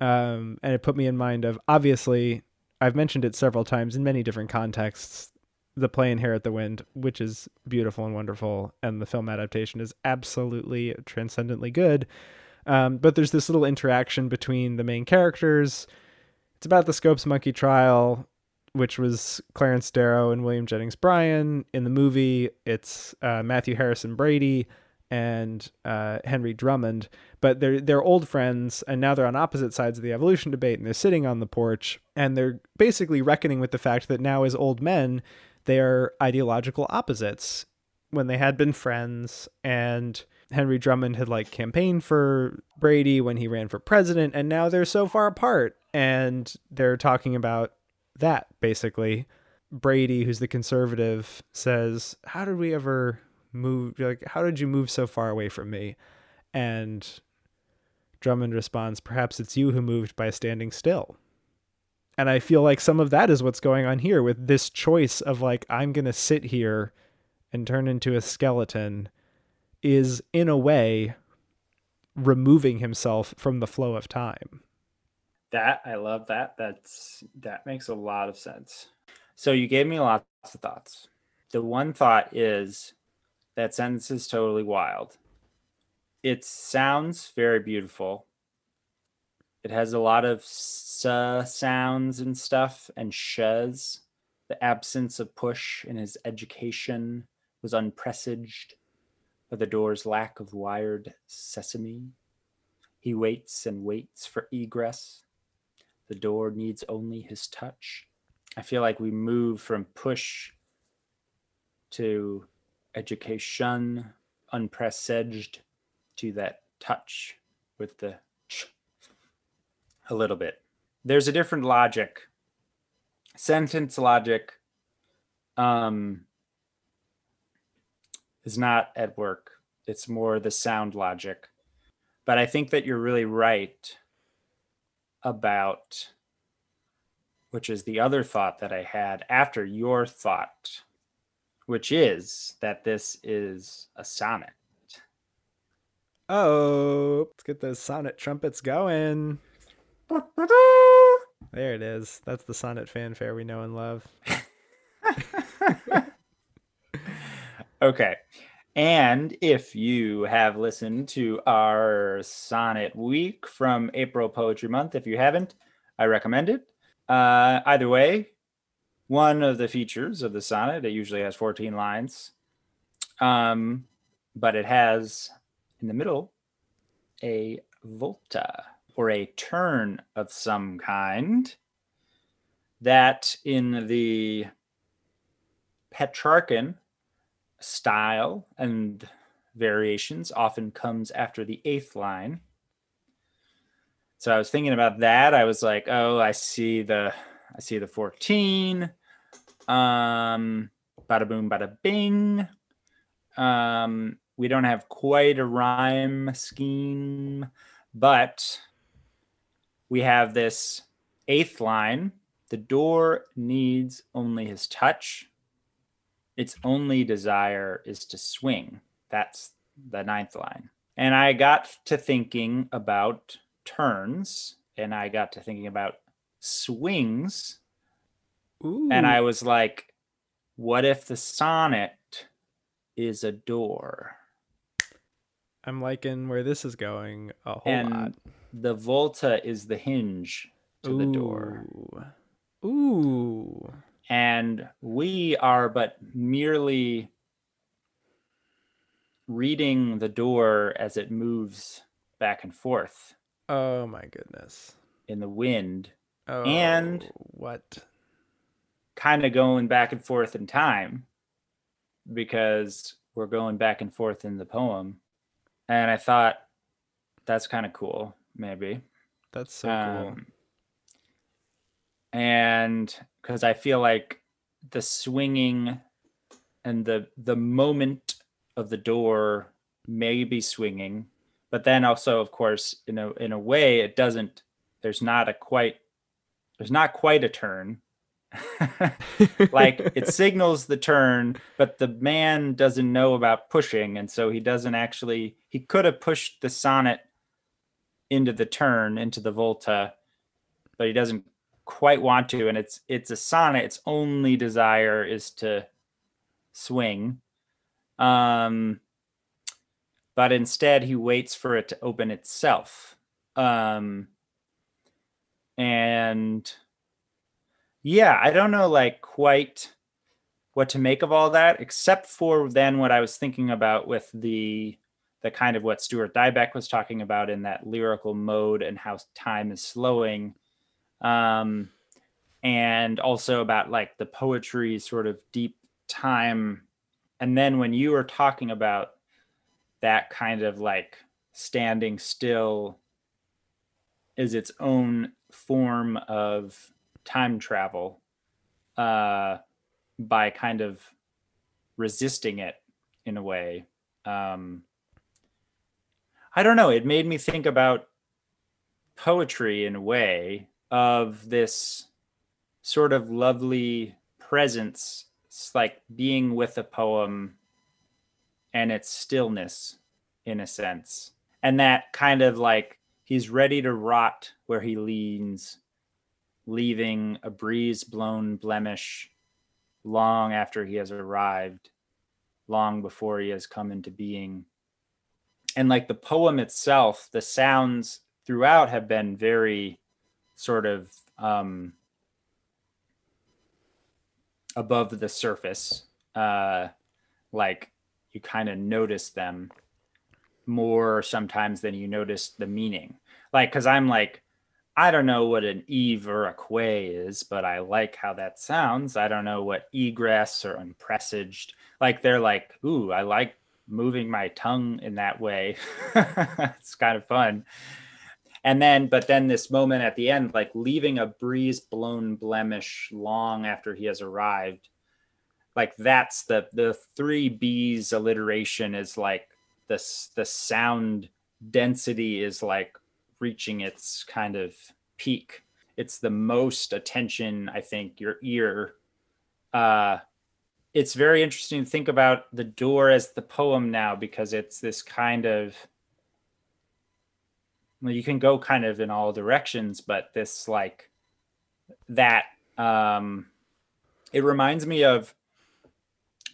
Um, and it put me in mind of obviously I've mentioned it several times in many different contexts the play Inherit the Wind, which is beautiful and wonderful, and the film adaptation is absolutely transcendently good. Um, but there's this little interaction between the main characters. It's about the Scopes Monkey trial, which was Clarence Darrow and William Jennings Bryan. In the movie, it's uh, Matthew Harrison Brady and uh, Henry Drummond, but they're they're old friends, and now they're on opposite sides of the evolution debate, and they're sitting on the porch, and they're basically reckoning with the fact that now as old men, they're ideological opposites when they had been friends and Henry Drummond had like campaigned for Brady when he ran for president and now they're so far apart and they're talking about that basically. Brady who's the conservative says how did we ever move like how did you move so far away from me? And Drummond responds perhaps it's you who moved by standing still. And I feel like some of that is what's going on here with this choice of like, I'm going to sit here and turn into a skeleton is in a way removing himself from the flow of time. That I love that. That's that makes a lot of sense. So you gave me lots of thoughts. The one thought is that sentence is totally wild. It sounds very beautiful. It has a lot of sounds and stuff and shuz. The absence of push in his education was unpresaged by the door's lack of wired sesame. He waits and waits for egress. The door needs only his touch. I feel like we move from push to education, unpresaged, to that touch with the ch a little bit. There's a different logic, sentence logic, um, is not at work. It's more the sound logic. But I think that you're really right about, which is the other thought that I had after your thought, which is that this is a sonnet. Oh, let's get those sonnet trumpets going. There it is. That's the sonnet fanfare we know and love. okay. And if you have listened to our sonnet week from April Poetry Month, if you haven't, I recommend it. Uh, either way, one of the features of the sonnet, it usually has 14 lines, um, but it has in the middle a volta or a turn of some kind that in the Petrarchan style and variations often comes after the eighth line. So I was thinking about that. I was like, oh, I see the I see the 14. Um bada boom bada bing. Um we don't have quite a rhyme scheme, but we have this eighth line. The door needs only his touch its only desire is to swing. That's the ninth line. And I got to thinking about turns and I got to thinking about swings. Ooh. And I was like, what if the sonnet is a door? I'm liking where this is going a whole and lot. the volta is the hinge to the door. Ooh. And we are but merely reading the door as it moves back and forth Oh my goodness. in the wind, Oh, And- what? kind of going back and forth in time because we're going back and forth in the poem. And I thought that's kind of cool, maybe. That's so cool. Um, and because I feel like the swinging and the the moment of the door may be swinging, but then also, of course, in a in a way, it doesn't. There's not a quite. There's not quite a turn. like it signals the turn, but the man doesn't know about pushing, and so he doesn't actually. He could have pushed the sonnet into the turn into the volta, but he doesn't quite want to. And it's it's a sonnet. Its only desire is to swing, um, but instead he waits for it to open itself, um, and yeah, I don't know like quite what to make of all that, except for then what I was thinking about with the the kind of what Stuart Dybek was talking about in that lyrical mode and how time is slowing. Um, and also about like the poetry sort of deep time. And then when you were talking about that kind of like standing still is its own form of time travel uh, by kind of resisting it in a way. Um, I don't know. It made me think about poetry in a way of this sort of lovely presence. It's like being with a poem and its stillness in a sense. And that kind of like he's ready to rot where he leans, leaving a breeze blown blemish long after he has arrived, long before he has come into being and like the poem itself the sounds throughout have been very sort of um above the surface uh like you kind of notice them more sometimes than you notice the meaning. Like, because I'm like, I don't know what an eve or a quay is, but I like how that sounds. I don't know what egress or unpresaged. Like they're like, ooh, I like moving my tongue in that way. it's kind of fun. And then, but then this moment at the end, like leaving a breeze blown blemish long after he has arrived, like that's the the three B's alliteration is like this the sound density is like reaching its kind of peak. It's the most attention I think your ear. Uh, it's very interesting to think about the door as the poem now because it's this kind of you can go kind of in all directions, but this like that um it reminds me of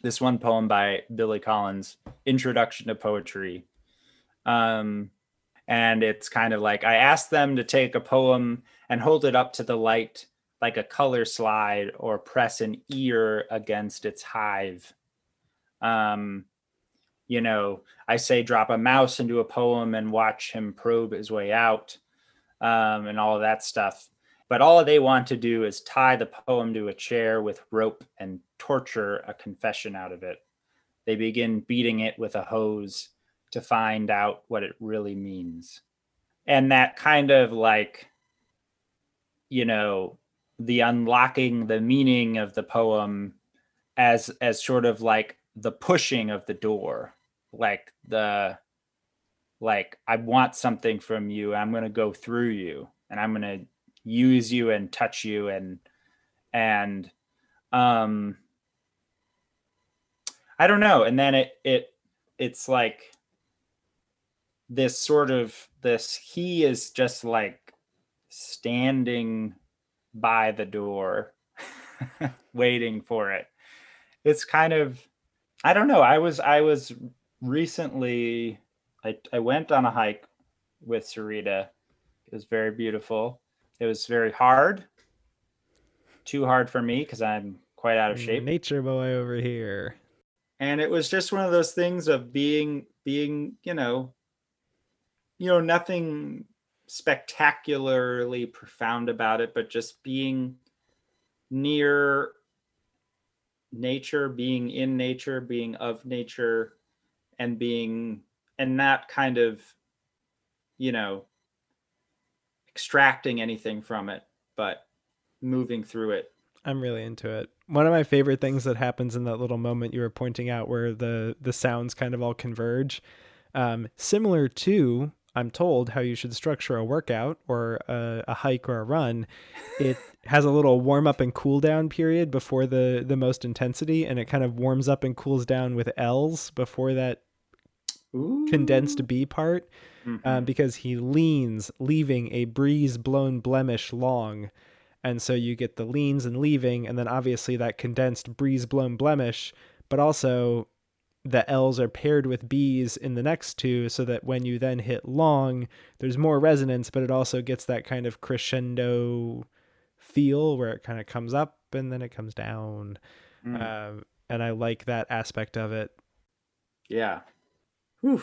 this one poem by Billy Collins, Introduction to Poetry. Um and it's kind of like I asked them to take a poem and hold it up to the light like a color slide or press an ear against its hive. Um, you know, I say drop a mouse into a poem and watch him probe his way out um, and all of that stuff. But all they want to do is tie the poem to a chair with rope and torture a confession out of it. They begin beating it with a hose to find out what it really means. And that kind of like, you know, the unlocking the meaning of the poem as as sort of like the pushing of the door like the like i want something from you i'm going to go through you and i'm going to use you and touch you and and um i don't know and then it it it's like this sort of this he is just like standing by the door waiting for it. It's kind of i don't know. I was i was recently i i went on a hike with sarita. It was very beautiful. It was very hard. Too hard for me because i'm quite out of shape. Nature boy over here. and it was just one of those things of being being you know you know nothing spectacularly profound about it but just being near nature being in nature being of nature and being and not kind of you know extracting anything from it but moving through it I'm really into it. One of my favorite things that happens in that little moment you were pointing out where the the sounds kind of all converge, um, similar to I'm told how you should structure a workout or a, a hike or a run. It has a little warm up and cool down period before the the most intensity, and it kind of warms up and cools down with L's before that condensed B part, Mhm. um, because he leans, leaving a breeze blown blemish long. And so you get the leans and leaving, and then obviously that condensed breeze blown blemish, but also the L's are paired with B's in the next two, so that when you then hit long, there's more resonance, but it also gets that kind of crescendo feel where it kind of comes up and then it comes down. Mm. Um, and I like that aspect of it. Yeah. Whew.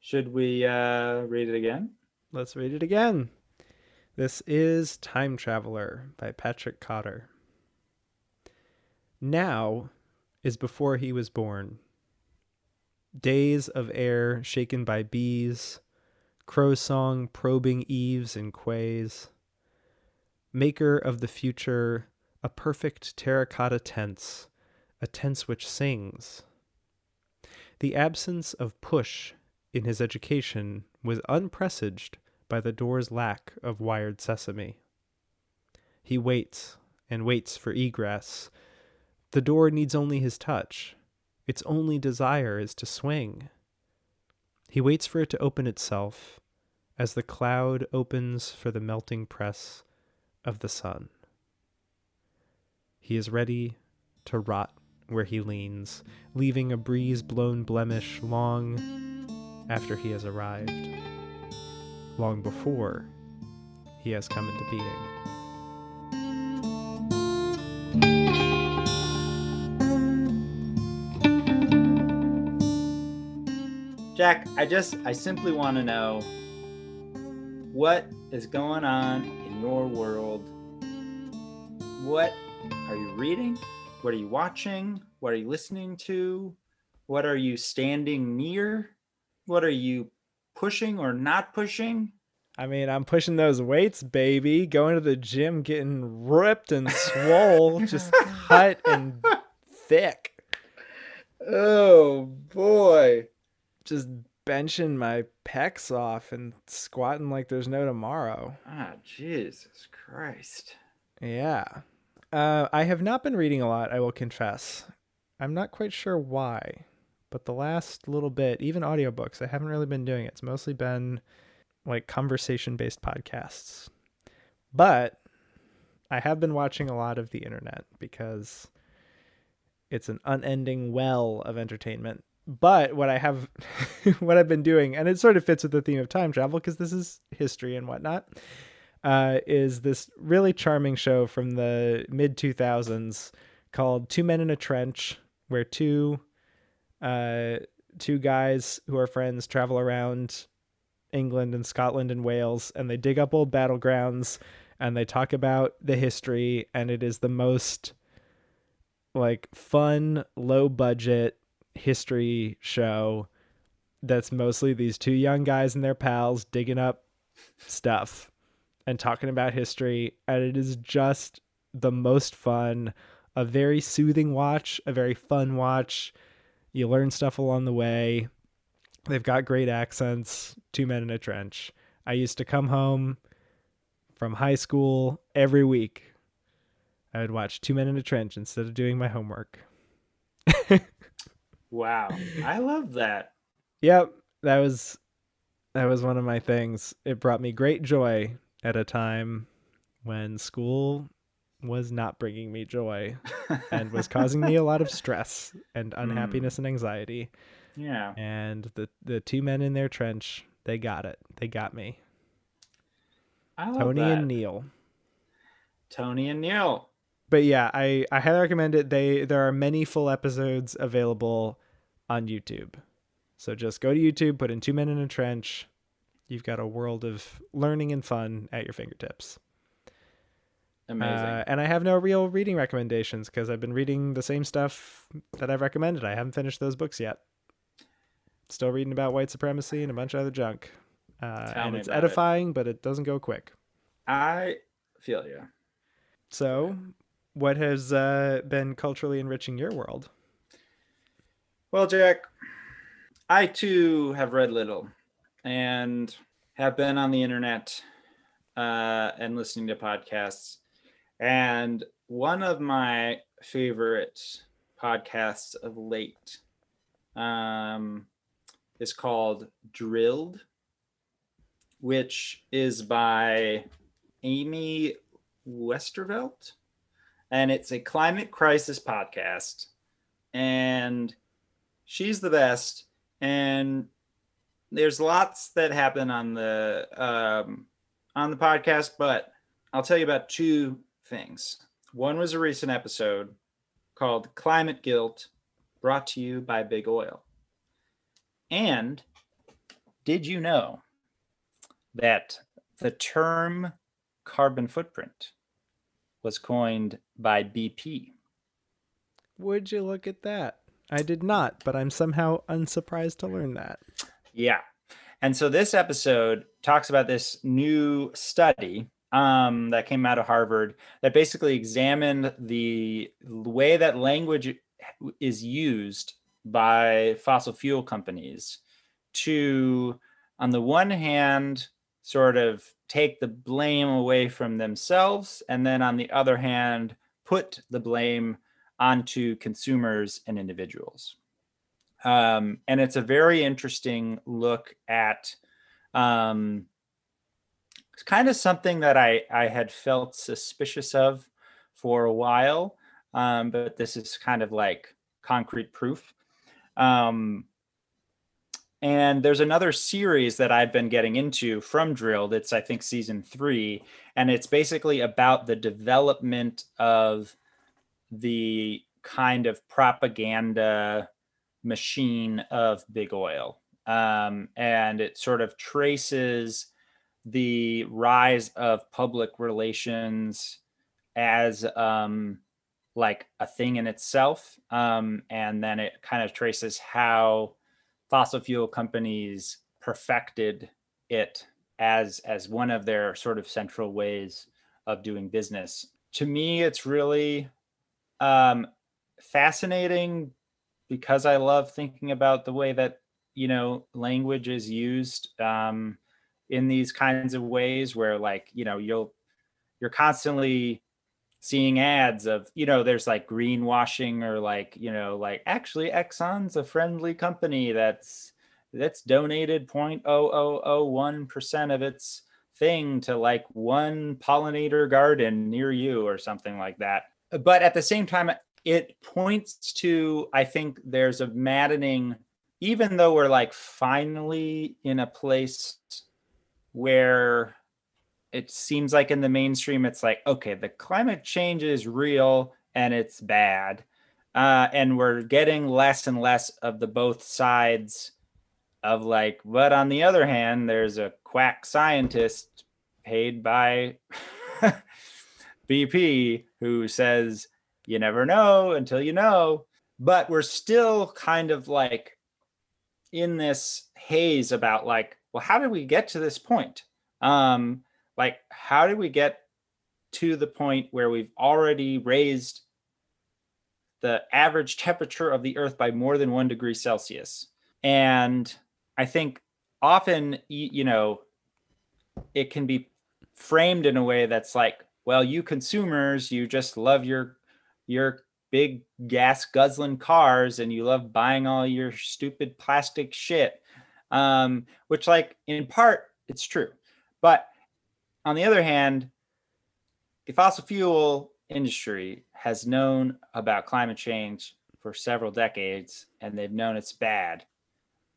Should we uh, read it again? Let's read it again. This is Time Traveler by Patrick Cotter. Now is before he was born. Days of air shaken by bees, crow song probing eaves and quays. Maker of the future, a perfect terracotta tense, a tense which sings. The absence of push in his education was unpresaged by the door's lack of wired sesame. He waits and waits for egress. The door needs only his touch. Its only desire is to swing. He waits for it to open itself as the cloud opens for the melting press of the sun. He is ready to rot where he leans, leaving a breeze blown blemish long after he has arrived, long before he has come into being. Jack, I just, I simply want to know what is going on in your world. What are you reading? What are you watching? What are you listening to? What are you standing near? What are you pushing or not pushing? I mean, I'm pushing those weights, baby. Going to the gym, getting ripped and swole, just cut and thick. Oh boy. Just benching my pecs off and squatting like there's no tomorrow. Ah, Jesus Christ. Yeah. Uh, I have not been reading a lot, I will confess. I'm not quite sure why, but the last little bit, even audiobooks, I haven't really been doing it. It's mostly been like conversation based podcasts. But I have been watching a lot of the internet because it's an unending well of entertainment. But what I have, what I've been doing, and it sort of fits with the theme of time travel because this is history and whatnot, uh, is this really charming show from the mid 2000s called Two Men in a Trench, where two uh, two guys who are friends travel around England and Scotland and Wales, and they dig up old battlegrounds and they talk about the history, and it is the most like fun, low budget history show that's mostly these two young guys and their pals digging up stuff and talking about history, and it is just the most fun, a very soothing watch, a very fun watch. You learn stuff along the way. They've got great accents. Two men in a trench. I used to come home from high school every week. I would watch Two Men in a Trench instead of doing my homework. Wow. I love that. Yep, that was that was one of my things. It brought me great joy at a time when school was not bringing me joy and was causing me a lot of stress and hmm. unhappiness and anxiety. Yeah. And the the two men in their trench, they got it. They got me. I love Tony that. and Neil. Tony and Neil. But yeah, I I highly recommend it. They there are many full episodes available on YouTube. So just go to YouTube, put in Two Men in a Trench. You've got a world of learning and fun at your fingertips. Amazing. Uh, and I have no real reading recommendations because I've been reading the same stuff that I've recommended. I haven't finished those books yet. Still reading about white supremacy and a bunch of other junk. Uh, and it's about it. edifying, but it doesn't go quick. I feel you. So, what has uh, been culturally enriching your world? Well, Jack, I too have read little and have been on the internet uh, and listening to podcasts. And one of my favorite podcasts of late um, is called Drilled, which is by Amy Westervelt. And it's a climate crisis podcast. And she's the best. And there's lots that happen on the um, on the podcast but i'll tell you about two things. One was a recent episode called climate guilt brought to you by big oil. And did you know that the term carbon footprint was coined by bp Would you look at that? I did not, but I'm somehow unsurprised to learn that. Yeah. And so this episode talks about this new study um, that came out of Harvard that basically examined the way that language is used by fossil fuel companies to, on the one hand, sort of take the blame away from themselves, and then on the other hand, put the blame onto consumers and individuals. Um, and it's a very interesting look at um, it's kind of something that I, I had felt suspicious of for a while, um, but this is kind of like concrete proof. Um, and there's another series that I've been getting into from Drilled. It's, I think, season three. And it's basically about the development of the kind of propaganda machine of big oil um, and it sort of traces the rise of public relations as um, like a thing in itself, um, and then it kind of traces how fossil fuel companies perfected it as as one of their sort of central ways of doing business. To me, it's really um, fascinating because I love thinking about the way that you know language is used um, in these kinds of ways, where like you know you'll you're constantly seeing ads of you know there's like greenwashing or like you know like actually Exxon's a friendly company that's that's donated 0.0001% of its thing to like one pollinator garden near you or something like that. But at the same time, it points to, I think there's a maddening, even though we're like finally in a place where it seems like in the mainstream, it's like, okay, the climate change is real and it's bad. Uh, and we're getting less and less of the both sides of like, but on the other hand, there's a quack scientist paid by BP who says, you never know until you know. But we're still kind of like in this haze about like, well, how did we get to this point? Um, like, how did we get to the point where we've already raised the average temperature of the earth by more than one degree Celsius? And I think often, you know, it can be framed in a way that's like, well, you consumers, you just love your your big gas guzzling cars and you love buying all your stupid plastic shit. Um, which like in part it's true. But on the other hand, the fossil fuel industry has known about climate change for several decades and they've known it's bad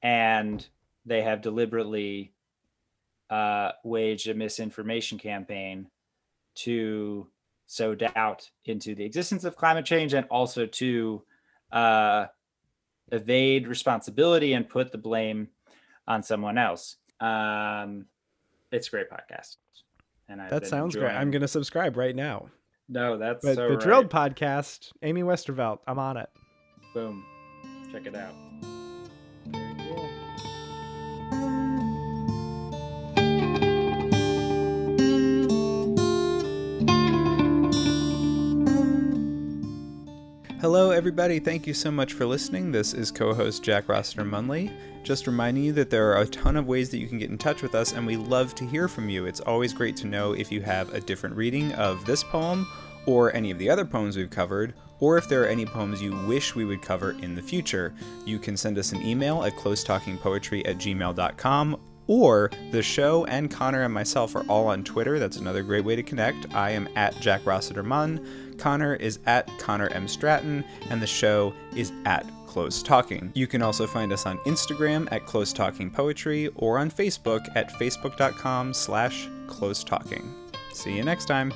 and they have deliberately uh, waged a misinformation campaign to sow doubt into the existence of climate change and also to uh, evade responsibility and put the blame on someone else. Um, it's a great podcast. And I've that sounds enjoying... great. I'm going to subscribe right now. No, that's but so the right. Drilled podcast. Amy Westervelt. I'm on it. Boom. Check it out. Hello, everybody. Thank you so much for listening. This is co host Jack Rossiter Munley. Just reminding you that there are a ton of ways that you can get in touch with us, and we love to hear from you. It's always great to know if you have a different reading of this poem or any of the other poems we've covered, or if there are any poems you wish we would cover in the future. You can send us an email at closetalkingpoetry at gmail.com or the show and Connor and myself are all on Twitter. That's another great way to connect. I am at Jack Rossiter Munn. Connor is at Connor M. Stratton, and the show is at Close Talking. You can also find us on Instagram at Close Talking Poetry or on Facebook at facebook.com slash close talking. See you next time.